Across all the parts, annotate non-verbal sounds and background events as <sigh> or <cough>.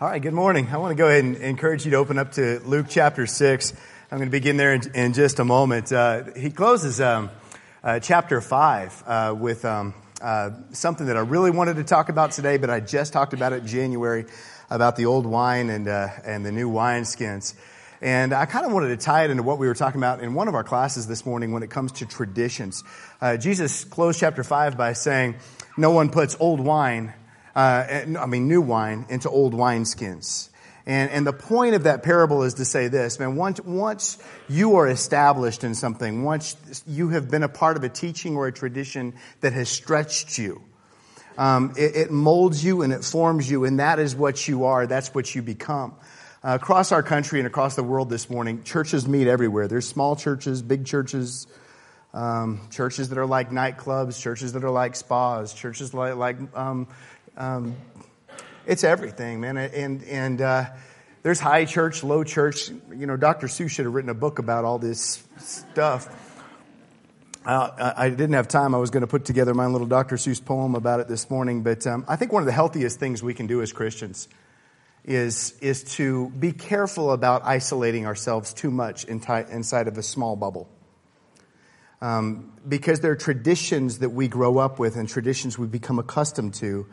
All right, good morning. I want to go ahead and encourage you to open up to Luke chapter 6. I'm going to begin there in, in just a moment. Uh, he closes um, uh, chapter 5 uh, with um, uh, something that I really wanted to talk about today, but I just talked about it in January about the old wine and, uh, and the new wineskins. And I kind of wanted to tie it into what we were talking about in one of our classes this morning when it comes to traditions. Uh, Jesus closed chapter 5 by saying, No one puts old wine uh, I mean, new wine into old wineskins. And, and the point of that parable is to say this, man, once, once you are established in something, once you have been a part of a teaching or a tradition that has stretched you, um, it, it, molds you and it forms you, and that is what you are. That's what you become. Uh, across our country and across the world this morning, churches meet everywhere. There's small churches, big churches, um, churches that are like nightclubs, churches that are like spas, churches like, like um, um, it's everything, man. And, and uh, there's high church, low church. You know, Dr. Seuss should have written a book about all this stuff. I didn't have time. I was going to put together my little Dr. Seuss poem about it this morning, but um, I think one of the healthiest things we can do as Christians is, is to be careful about isolating ourselves too much inside of a small bubble. Um, because there are traditions that we grow up with and traditions we become accustomed to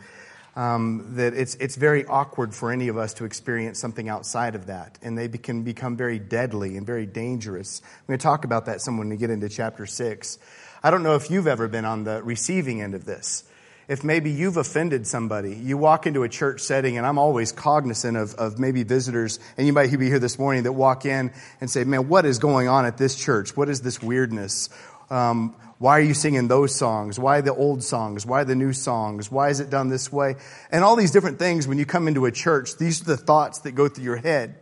um, that it's, it's very awkward for any of us to experience something outside of that. And they can become very deadly and very dangerous. I'm going to talk about that some when we get into chapter 6. I don't know if you've ever been on the receiving end of this. If maybe you've offended somebody, you walk into a church setting, and I'm always cognizant of, of maybe visitors, and you might be here this morning that walk in and say, Man, what is going on at this church? What is this weirdness? Um, why are you singing those songs? Why the old songs? Why the new songs? Why is it done this way? And all these different things when you come into a church, these are the thoughts that go through your head.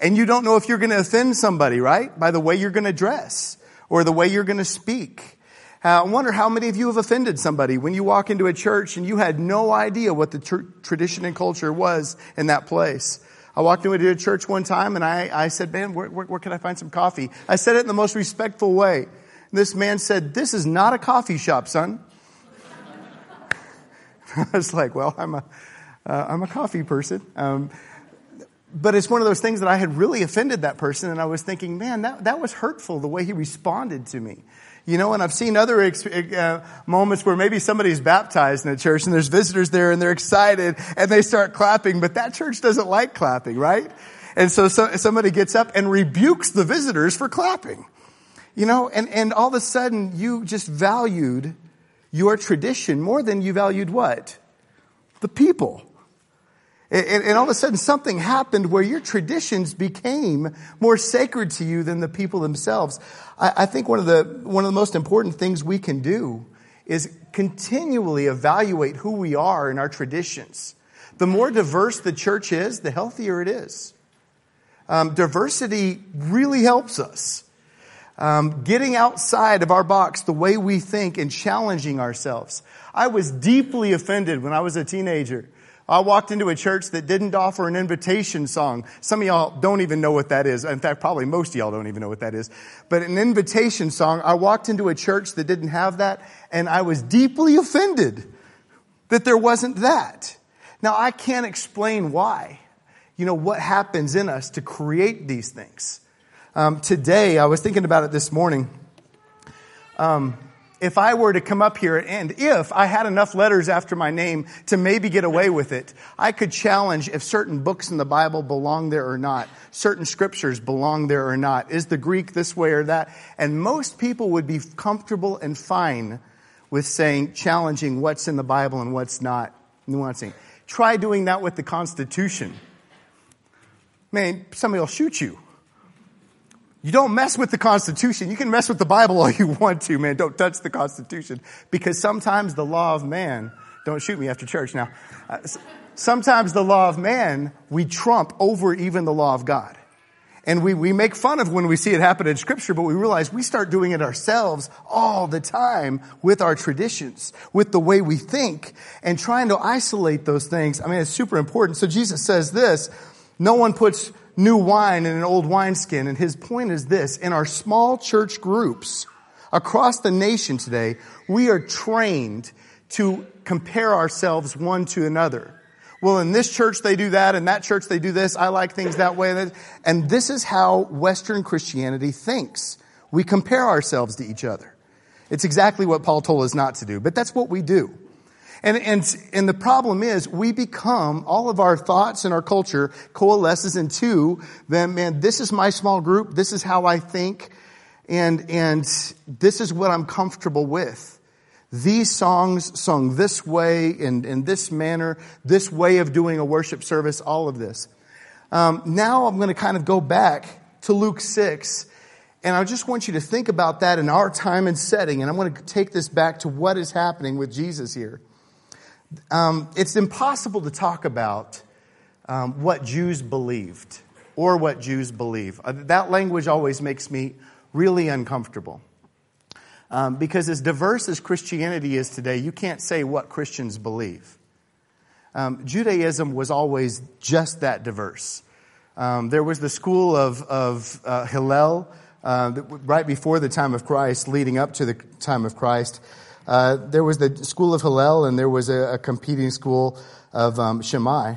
And you don't know if you're going to offend somebody, right? By the way you're going to dress or the way you're going to speak. Uh, I wonder how many of you have offended somebody when you walk into a church and you had no idea what the tr- tradition and culture was in that place. I walked into a church one time and I, I said, man, where, where, where can I find some coffee? I said it in the most respectful way. This man said, This is not a coffee shop, son. <laughs> I was like, Well, I'm a, am uh, a coffee person. Um, but it's one of those things that I had really offended that person, and I was thinking, man, that, that was hurtful the way he responded to me. You know, and I've seen other uh, moments where maybe somebody's baptized in a church and there's visitors there and they're excited and they start clapping, but that church doesn't like clapping, right? And so, so somebody gets up and rebukes the visitors for clapping. You know, and, and all of a sudden you just valued your tradition more than you valued what? The people. And, and, all of a sudden something happened where your traditions became more sacred to you than the people themselves. I, I think one of the, one of the most important things we can do is continually evaluate who we are in our traditions. The more diverse the church is, the healthier it is. Um, diversity really helps us. Um, getting outside of our box, the way we think, and challenging ourselves. I was deeply offended when I was a teenager. I walked into a church that didn't offer an invitation song. Some of y'all don't even know what that is. In fact, probably most of y'all don't even know what that is. But an invitation song, I walked into a church that didn't have that, and I was deeply offended that there wasn't that. Now, I can't explain why. You know, what happens in us to create these things. Um, today, I was thinking about it this morning. Um, if I were to come up here and if I had enough letters after my name to maybe get away with it, I could challenge if certain books in the Bible belong there or not, certain scriptures belong there or not. Is the Greek this way or that? And most people would be comfortable and fine with saying, challenging what's in the Bible and what's not, nuancing. Try doing that with the Constitution. Man, somebody will shoot you. You don't mess with the Constitution. You can mess with the Bible all you want to, man. Don't touch the Constitution. Because sometimes the law of man, don't shoot me after church now. Uh, sometimes the law of man, we trump over even the law of God. And we, we make fun of when we see it happen in scripture, but we realize we start doing it ourselves all the time with our traditions, with the way we think, and trying to isolate those things. I mean, it's super important. So Jesus says this, no one puts new wine in an old wineskin. And his point is this in our small church groups across the nation today, we are trained to compare ourselves one to another. well, in this church they do that, in that church they do this, I like things that way. And this is how Western Christianity thinks. We compare ourselves to each other. It's exactly what Paul told us not to do, but that's what we do. And, and, and the problem is we become, all of our thoughts and our culture coalesces into them, man, this is my small group, this is how I think, and, and this is what I'm comfortable with. These songs sung this way, and in this manner, this way of doing a worship service, all of this. Um, now I'm going to kind of go back to Luke 6 and I just want you to think about that in our time and setting. And I'm going to take this back to what is happening with Jesus here. Um, it's impossible to talk about um, what Jews believed or what Jews believe. Uh, that language always makes me really uncomfortable. Um, because as diverse as Christianity is today, you can't say what Christians believe. Um, Judaism was always just that diverse. Um, there was the school of, of uh, Hillel uh, right before the time of Christ, leading up to the time of Christ. Uh, there was the school of Hillel, and there was a, a competing school of um, Shammai.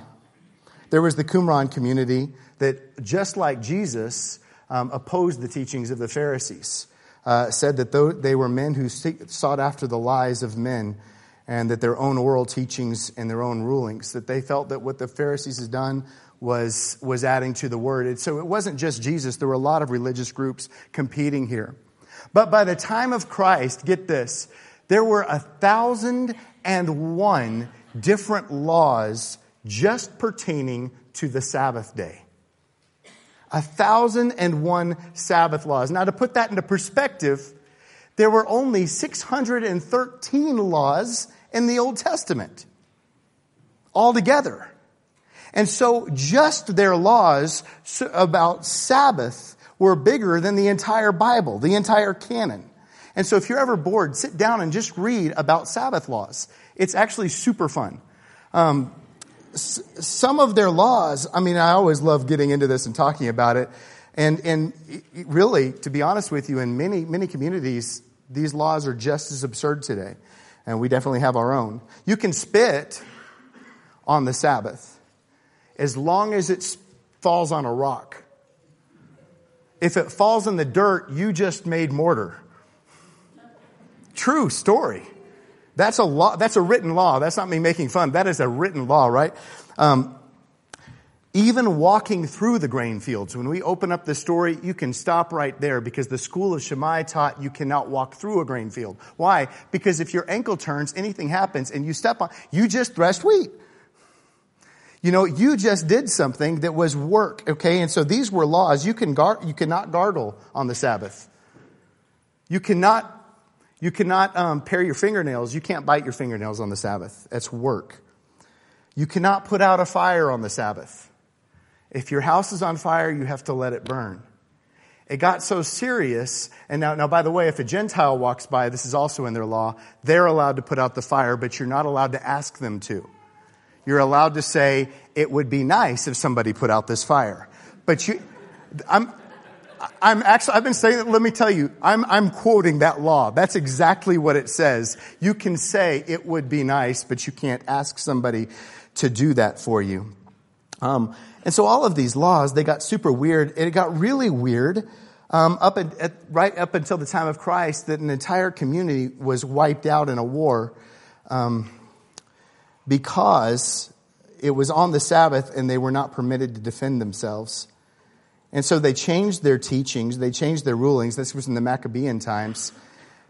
There was the Qumran community that, just like Jesus, um, opposed the teachings of the Pharisees. Uh, said that they were men who sought after the lies of men and that their own oral teachings and their own rulings, that they felt that what the Pharisees had done was, was adding to the word. And so it wasn't just Jesus, there were a lot of religious groups competing here. But by the time of Christ, get this, there were a thousand and one different laws just pertaining to the Sabbath day. A thousand and one Sabbath laws. Now, to put that into perspective, there were only 613 laws in the Old Testament altogether. And so just their laws about Sabbath were bigger than the entire Bible, the entire canon. And so if you're ever bored, sit down and just read about Sabbath laws. It's actually super fun. Um, s- some of their laws, I mean, I always love getting into this and talking about it. And, and really, to be honest with you, in many, many communities, these laws are just as absurd today. And we definitely have our own. You can spit on the Sabbath as long as it falls on a rock. If it falls in the dirt, you just made mortar. True story. That's a law. That's a written law. That's not me making fun. That is a written law, right? Um, even walking through the grain fields, when we open up the story, you can stop right there because the school of Shammai taught you cannot walk through a grain field. Why? Because if your ankle turns, anything happens and you step on, you just threshed wheat. You know, you just did something that was work, okay? And so these were laws. You can gar- you cannot gargle on the Sabbath. You cannot, you cannot um, pare your fingernails. You can't bite your fingernails on the Sabbath. That's work. You cannot put out a fire on the Sabbath. If your house is on fire, you have to let it burn. It got so serious, and now, now, by the way, if a Gentile walks by, this is also in their law, they're allowed to put out the fire, but you're not allowed to ask them to you're allowed to say, it would be nice if somebody put out this fire. But you, I'm, I'm actually, I've been saying let me tell you, I'm, I'm quoting that law. That's exactly what it says. You can say it would be nice, but you can't ask somebody to do that for you. Um, and so all of these laws, they got super weird. It got really weird um, up at, at, right up until the time of Christ that an entire community was wiped out in a war. Um, because it was on the Sabbath and they were not permitted to defend themselves. And so they changed their teachings, they changed their rulings. This was in the Maccabean times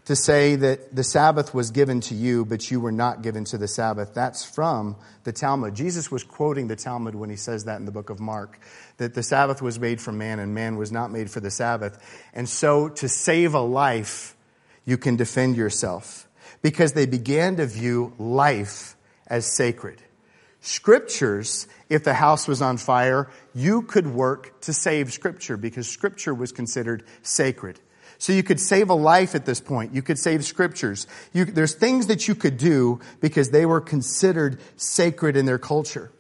to say that the Sabbath was given to you, but you were not given to the Sabbath. That's from the Talmud. Jesus was quoting the Talmud when he says that in the book of Mark, that the Sabbath was made for man and man was not made for the Sabbath. And so to save a life, you can defend yourself because they began to view life as sacred. Scriptures, if the house was on fire, you could work to save Scripture because Scripture was considered sacred. So you could save a life at this point. You could save scriptures. You, there's things that you could do because they were considered sacred in their culture.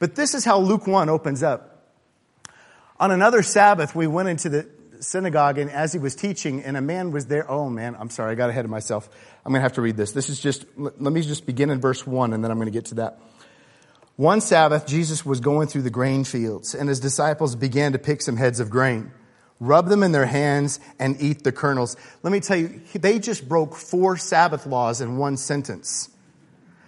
But this is how Luke 1 opens up. On another Sabbath, we went into the synagogue and as he was teaching and a man was there. Oh man, I'm sorry. I got ahead of myself. I'm going to have to read this. This is just, let me just begin in verse 1 and then I'm going to get to that. One Sabbath, Jesus was going through the grain fields, and his disciples began to pick some heads of grain, rub them in their hands, and eat the kernels. Let me tell you, they just broke four Sabbath laws in one sentence.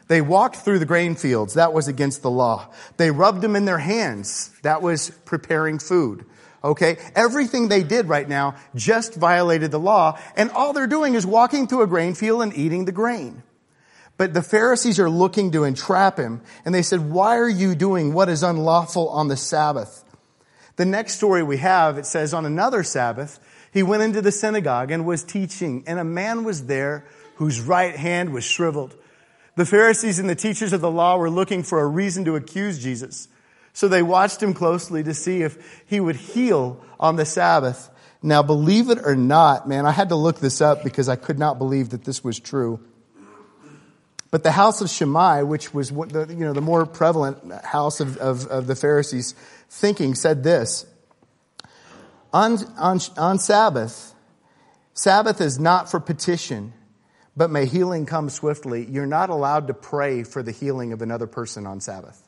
They walked through the grain fields. That was against the law. They rubbed them in their hands. That was preparing food. Okay? Everything they did right now just violated the law, and all they're doing is walking through a grain field and eating the grain. But the Pharisees are looking to entrap him, and they said, Why are you doing what is unlawful on the Sabbath? The next story we have, it says, On another Sabbath, he went into the synagogue and was teaching, and a man was there whose right hand was shriveled. The Pharisees and the teachers of the law were looking for a reason to accuse Jesus. So they watched him closely to see if he would heal on the Sabbath. Now, believe it or not, man, I had to look this up because I could not believe that this was true. But the house of Shammai, which was the, you know, the more prevalent house of, of, of the Pharisees' thinking, said this. On, on, on Sabbath, Sabbath is not for petition, but may healing come swiftly. You're not allowed to pray for the healing of another person on Sabbath.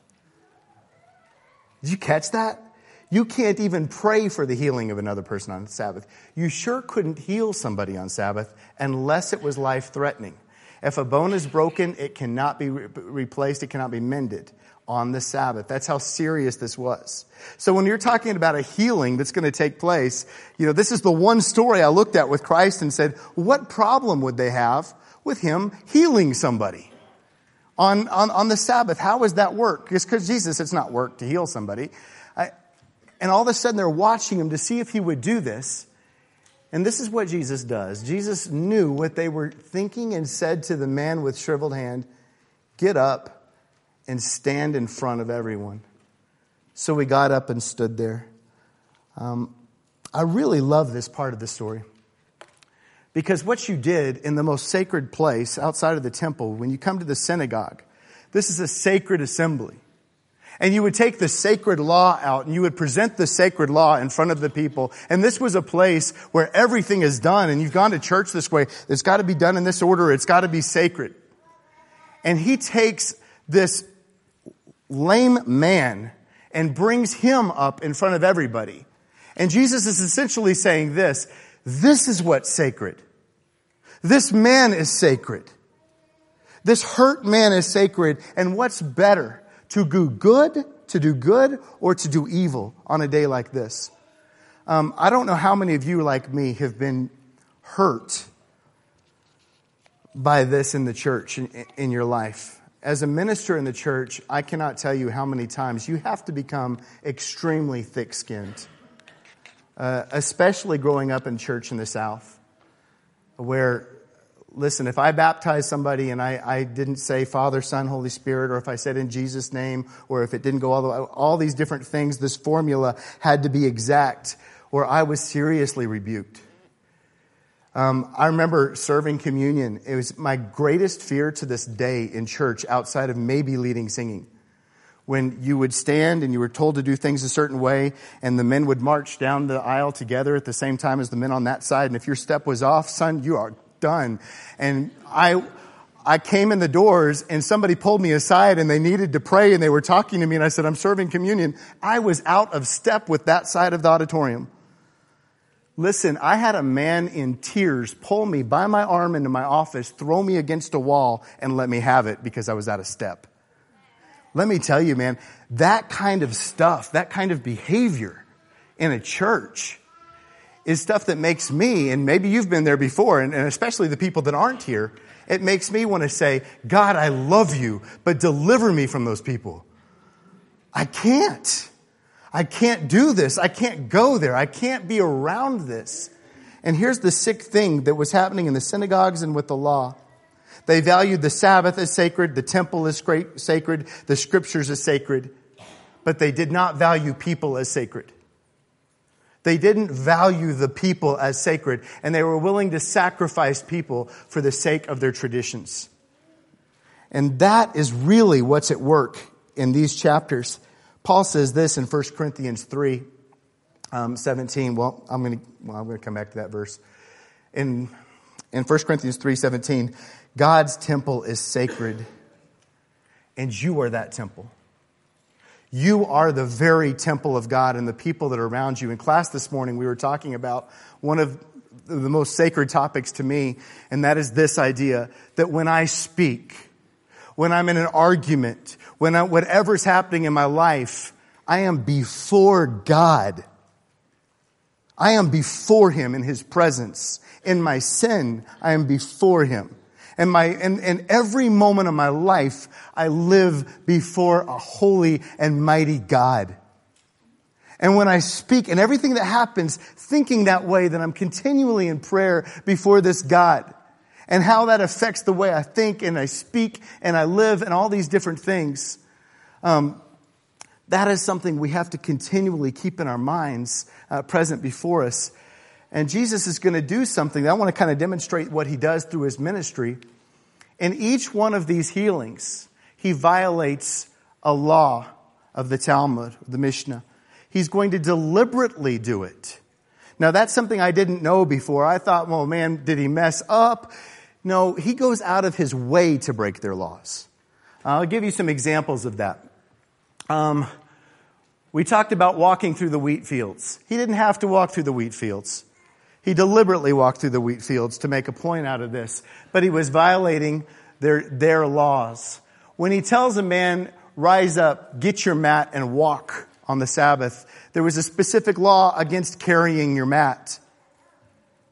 Did you catch that? You can't even pray for the healing of another person on Sabbath. You sure couldn't heal somebody on Sabbath unless it was life threatening. If a bone is broken, it cannot be re- replaced, it cannot be mended on the Sabbath. That's how serious this was. So when you're talking about a healing that's going to take place, you know, this is the one story I looked at with Christ and said, what problem would they have with him healing somebody? on, on, on the Sabbath. how is that work? It's because Jesus, it's not work to heal somebody. I, and all of a sudden they're watching him to see if he would do this. And this is what Jesus does. Jesus knew what they were thinking and said to the man with shriveled hand Get up and stand in front of everyone. So we got up and stood there. Um, I really love this part of the story. Because what you did in the most sacred place outside of the temple, when you come to the synagogue, this is a sacred assembly. And you would take the sacred law out and you would present the sacred law in front of the people. And this was a place where everything is done and you've gone to church this way. It's got to be done in this order. It's got to be sacred. And he takes this lame man and brings him up in front of everybody. And Jesus is essentially saying this, this is what's sacred. This man is sacred. This hurt man is sacred. And what's better? To do good, to do good, or to do evil on a day like this? Um, I don't know how many of you, like me, have been hurt by this in the church in, in your life. As a minister in the church, I cannot tell you how many times you have to become extremely thick skinned, uh, especially growing up in church in the South, where listen, if I baptize somebody and I, I didn't say Father, Son, Holy Spirit, or if I said in Jesus' name, or if it didn't go all the way, all these different things, this formula had to be exact, or I was seriously rebuked. Um, I remember serving communion. It was my greatest fear to this day in church outside of maybe leading singing. When you would stand and you were told to do things a certain way, and the men would march down the aisle together at the same time as the men on that side, and if your step was off, son, you are done. And I, I came in the doors and somebody pulled me aside and they needed to pray and they were talking to me and I said, I'm serving communion. I was out of step with that side of the auditorium. Listen, I had a man in tears pull me by my arm into my office, throw me against a wall, and let me have it because I was out of step. Let me tell you, man, that kind of stuff, that kind of behavior in a church is stuff that makes me, and maybe you've been there before, and, and especially the people that aren't here, it makes me want to say, God, I love you, but deliver me from those people. I can't. I can't do this. I can't go there. I can't be around this. And here's the sick thing that was happening in the synagogues and with the law. They valued the Sabbath as sacred, the temple as sacred, the scriptures as sacred, but they did not value people as sacred. They didn't value the people as sacred, and they were willing to sacrifice people for the sake of their traditions. And that is really what's at work in these chapters. Paul says this in 1 Corinthians 3 um, 17. Well, I'm going to well, I'm going to come back to that verse. In, in 1 Corinthians 3 17, God's temple is sacred, and you are that temple. You are the very temple of God and the people that are around you. In class this morning, we were talking about one of the most sacred topics to me, and that is this idea that when I speak, when I'm in an argument, when I, whatever's happening in my life, I am before God. I am before Him in His presence. In my sin, I am before Him. And my, in, in every moment of my life, I live before a holy and mighty God. And when I speak and everything that happens, thinking that way, that I'm continually in prayer before this God. And how that affects the way I think and I speak and I live and all these different things. Um, that is something we have to continually keep in our minds uh, present before us. And Jesus is going to do something. I want to kind of demonstrate what he does through his ministry. In each one of these healings, he violates a law of the Talmud, the Mishnah. He's going to deliberately do it. Now that's something I didn't know before. I thought, well, man, did he mess up? No, he goes out of his way to break their laws. I'll give you some examples of that. Um, we talked about walking through the wheat fields. He didn't have to walk through the wheat fields. He deliberately walked through the wheat fields to make a point out of this, but he was violating their, their laws. When he tells a man, rise up, get your mat and walk on the Sabbath, there was a specific law against carrying your mat.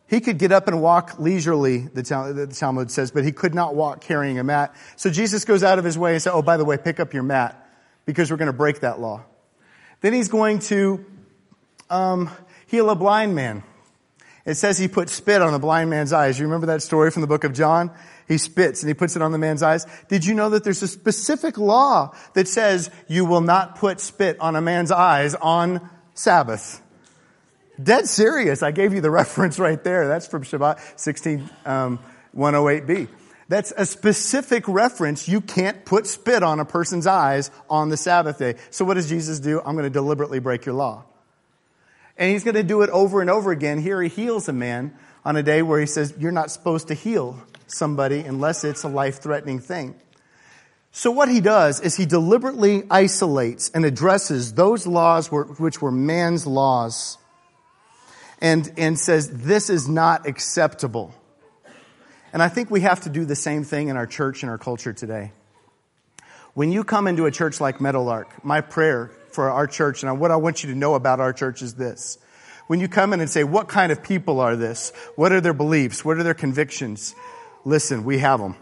He could get up and walk leisurely, the Talmud says, but he could not walk carrying a mat. So Jesus goes out of his way and says, oh, by the way, pick up your mat because we're going to break that law. Then he's going to um, heal a blind man. It says he put spit on the blind man's eyes. You remember that story from the book of John? He spits and he puts it on the man's eyes. Did you know that there's a specific law that says you will not put spit on a man's eyes on Sabbath? Dead serious. I gave you the <laughs> reference right there. That's from Shabbat 16, um, 108b. That's a specific reference. You can't put spit on a person's eyes on the Sabbath day. So what does Jesus do? I'm going to deliberately break your law. And he's going to do it over and over again. Here he heals a man on a day where he says, You're not supposed to heal somebody unless it's a life threatening thing. So what he does is he deliberately isolates and addresses those laws which were man's laws and, and says, This is not acceptable. And I think we have to do the same thing in our church and our culture today. When you come into a church like Meadowlark, my prayer for our church. And what I want you to know about our church is this. When you come in and say, what kind of people are this? What are their beliefs? What are their convictions? Listen, we have them.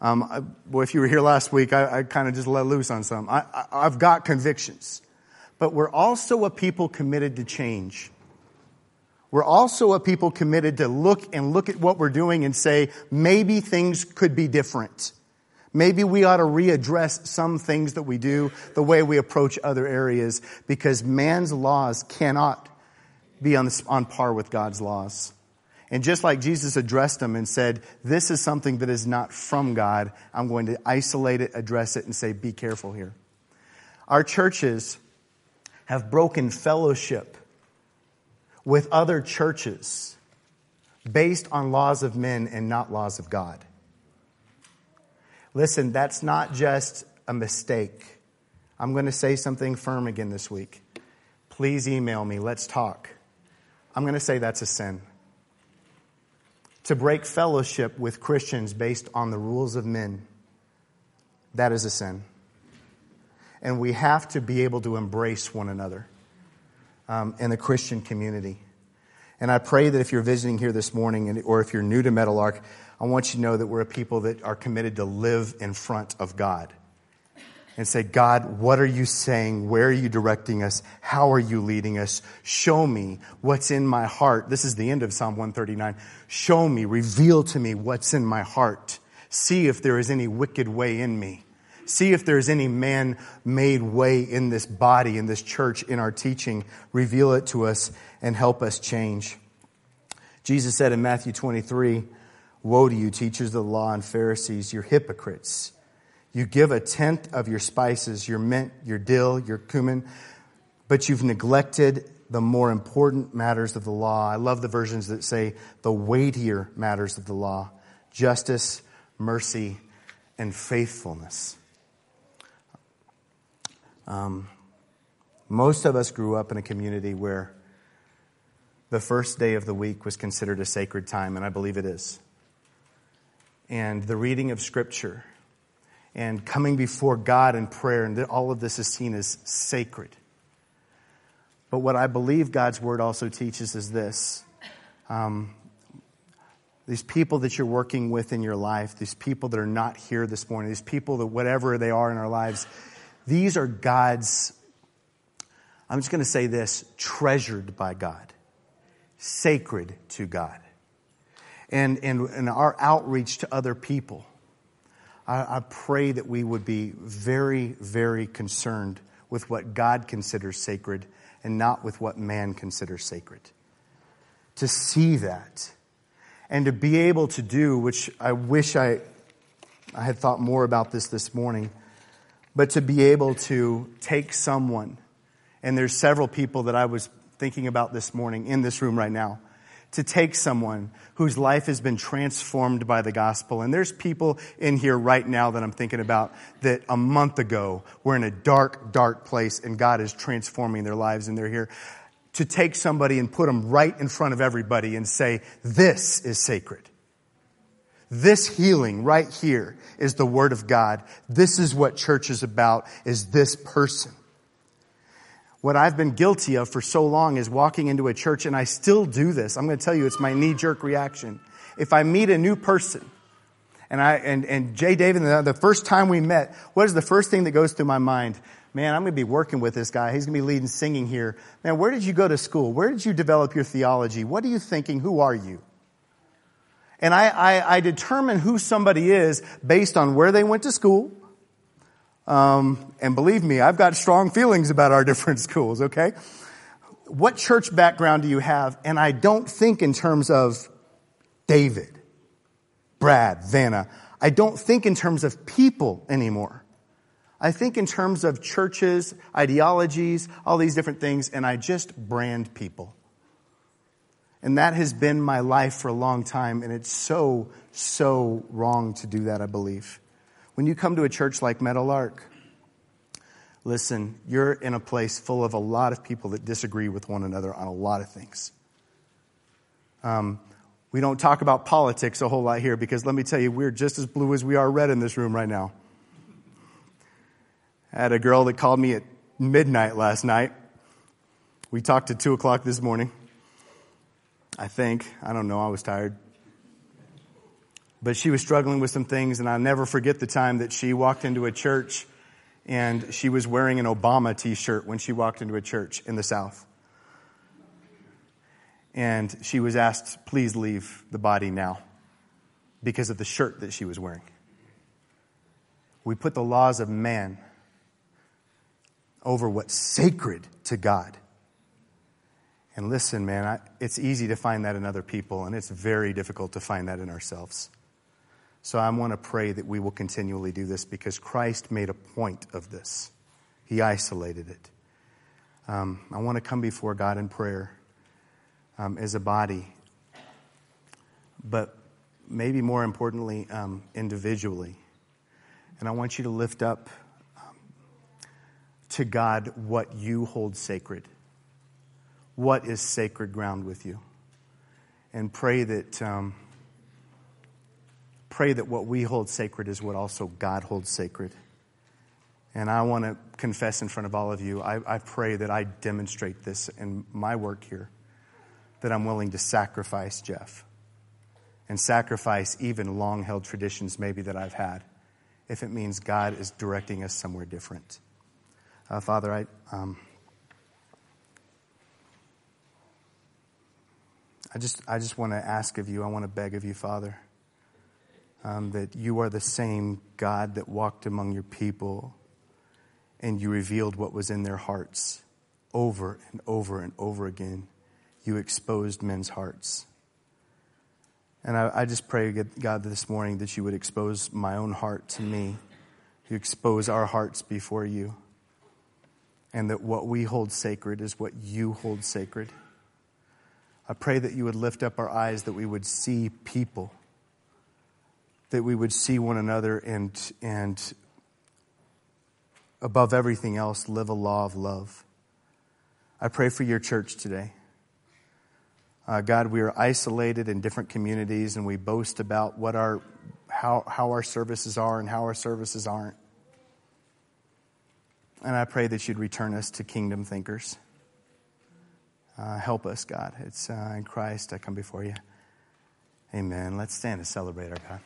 Um, I, well, if you were here last week, I, I kind of just let loose on some. I, I, I've got convictions. But we're also a people committed to change. We're also a people committed to look and look at what we're doing and say, maybe things could be different. Maybe we ought to readdress some things that we do, the way we approach other areas, because man's laws cannot be on, on par with God's laws. And just like Jesus addressed them and said, This is something that is not from God, I'm going to isolate it, address it, and say, Be careful here. Our churches have broken fellowship with other churches based on laws of men and not laws of God. Listen, that's not just a mistake. I'm going to say something firm again this week. Please email me. Let's talk. I'm going to say that's a sin. To break fellowship with Christians based on the rules of men, that is a sin. And we have to be able to embrace one another um, in the Christian community. And I pray that if you're visiting here this morning or if you're new to Meadowlark, I want you to know that we're a people that are committed to live in front of God and say, God, what are you saying? Where are you directing us? How are you leading us? Show me what's in my heart. This is the end of Psalm 139. Show me, reveal to me what's in my heart. See if there is any wicked way in me. See if there's any man made way in this body, in this church, in our teaching. Reveal it to us and help us change. Jesus said in Matthew 23, Woe to you, teachers of the law and Pharisees, you're hypocrites. You give a tenth of your spices, your mint, your dill, your cumin, but you've neglected the more important matters of the law. I love the versions that say the weightier matters of the law justice, mercy, and faithfulness. Um, Most of us grew up in a community where the first day of the week was considered a sacred time, and I believe it is. And the reading of Scripture and coming before God in prayer, and all of this is seen as sacred. But what I believe God's Word also teaches is this. Um, these people that you're working with in your life, these people that are not here this morning, these people that whatever they are in our lives, these are God's, I'm just going to say this, treasured by God, sacred to God. And, and, and our outreach to other people, I, I pray that we would be very, very concerned with what God considers sacred and not with what man considers sacred. To see that and to be able to do, which I wish I, I had thought more about this this morning, but to be able to take someone, and there's several people that I was thinking about this morning in this room right now, to take someone whose life has been transformed by the gospel. And there's people in here right now that I'm thinking about that a month ago were in a dark, dark place and God is transforming their lives and they're here to take somebody and put them right in front of everybody and say, this is sacred. This healing right here is the Word of God. This is what church is about, is this person. What I've been guilty of for so long is walking into a church, and I still do this. I'm going to tell you, it's my knee jerk reaction. If I meet a new person, and I, and, and Jay David, the first time we met, what is the first thing that goes through my mind? man, I'm going to be working with this guy. He's going to be leading singing here. Man, where did you go to school? Where did you develop your theology? What are you thinking? Who are you? And I, I, I determine who somebody is based on where they went to school. Um, and believe me, I've got strong feelings about our <laughs> different schools, okay? What church background do you have? And I don't think in terms of David, Brad, Vanna. I don't think in terms of people anymore. I think in terms of churches, ideologies, all these different things, and I just brand people. And that has been my life for a long time, and it's so, so wrong to do that, I believe. When you come to a church like Meadowlark, listen, you're in a place full of a lot of people that disagree with one another on a lot of things. Um, we don't talk about politics a whole lot here because let me tell you, we're just as blue as we are red in this room right now. I had a girl that called me at midnight last night. We talked at 2 o'clock this morning. I think. I don't know. I was tired. But she was struggling with some things, and I'll never forget the time that she walked into a church and she was wearing an Obama t shirt when she walked into a church in the South. And she was asked, please leave the body now because of the shirt that she was wearing. We put the laws of man over what's sacred to God. And listen, man, I, it's easy to find that in other people, and it's very difficult to find that in ourselves. So I want to pray that we will continually do this because Christ made a point of this. He isolated it. Um, I want to come before God in prayer um, as a body, but maybe more importantly, um, individually. And I want you to lift up to God what you hold sacred. What is sacred ground with you? And pray that, um, pray that what we hold sacred is what also God holds sacred. And I want to confess in front of all of you, I, I pray that I demonstrate this in my work here, that I'm willing to sacrifice Jeff and sacrifice even long held traditions maybe that I've had if it means God is directing us somewhere different. Uh, Father, I, um, I just, I just want to ask of you, I want to beg of you, Father, um, that you are the same God that walked among your people and you revealed what was in their hearts over and over and over again. You exposed men's hearts. And I, I just pray, God, this morning that you would expose my own heart to me. You expose our hearts before you and that what we hold sacred is what you hold sacred. I pray that you would lift up our eyes, that we would see people, that we would see one another, and, and above everything else, live a law of love. I pray for your church today. Uh, God, we are isolated in different communities and we boast about what our, how, how our services are and how our services aren't. And I pray that you'd return us to kingdom thinkers. Uh, help us, God. It's uh, in Christ I come before you. Amen. Let's stand and celebrate our God.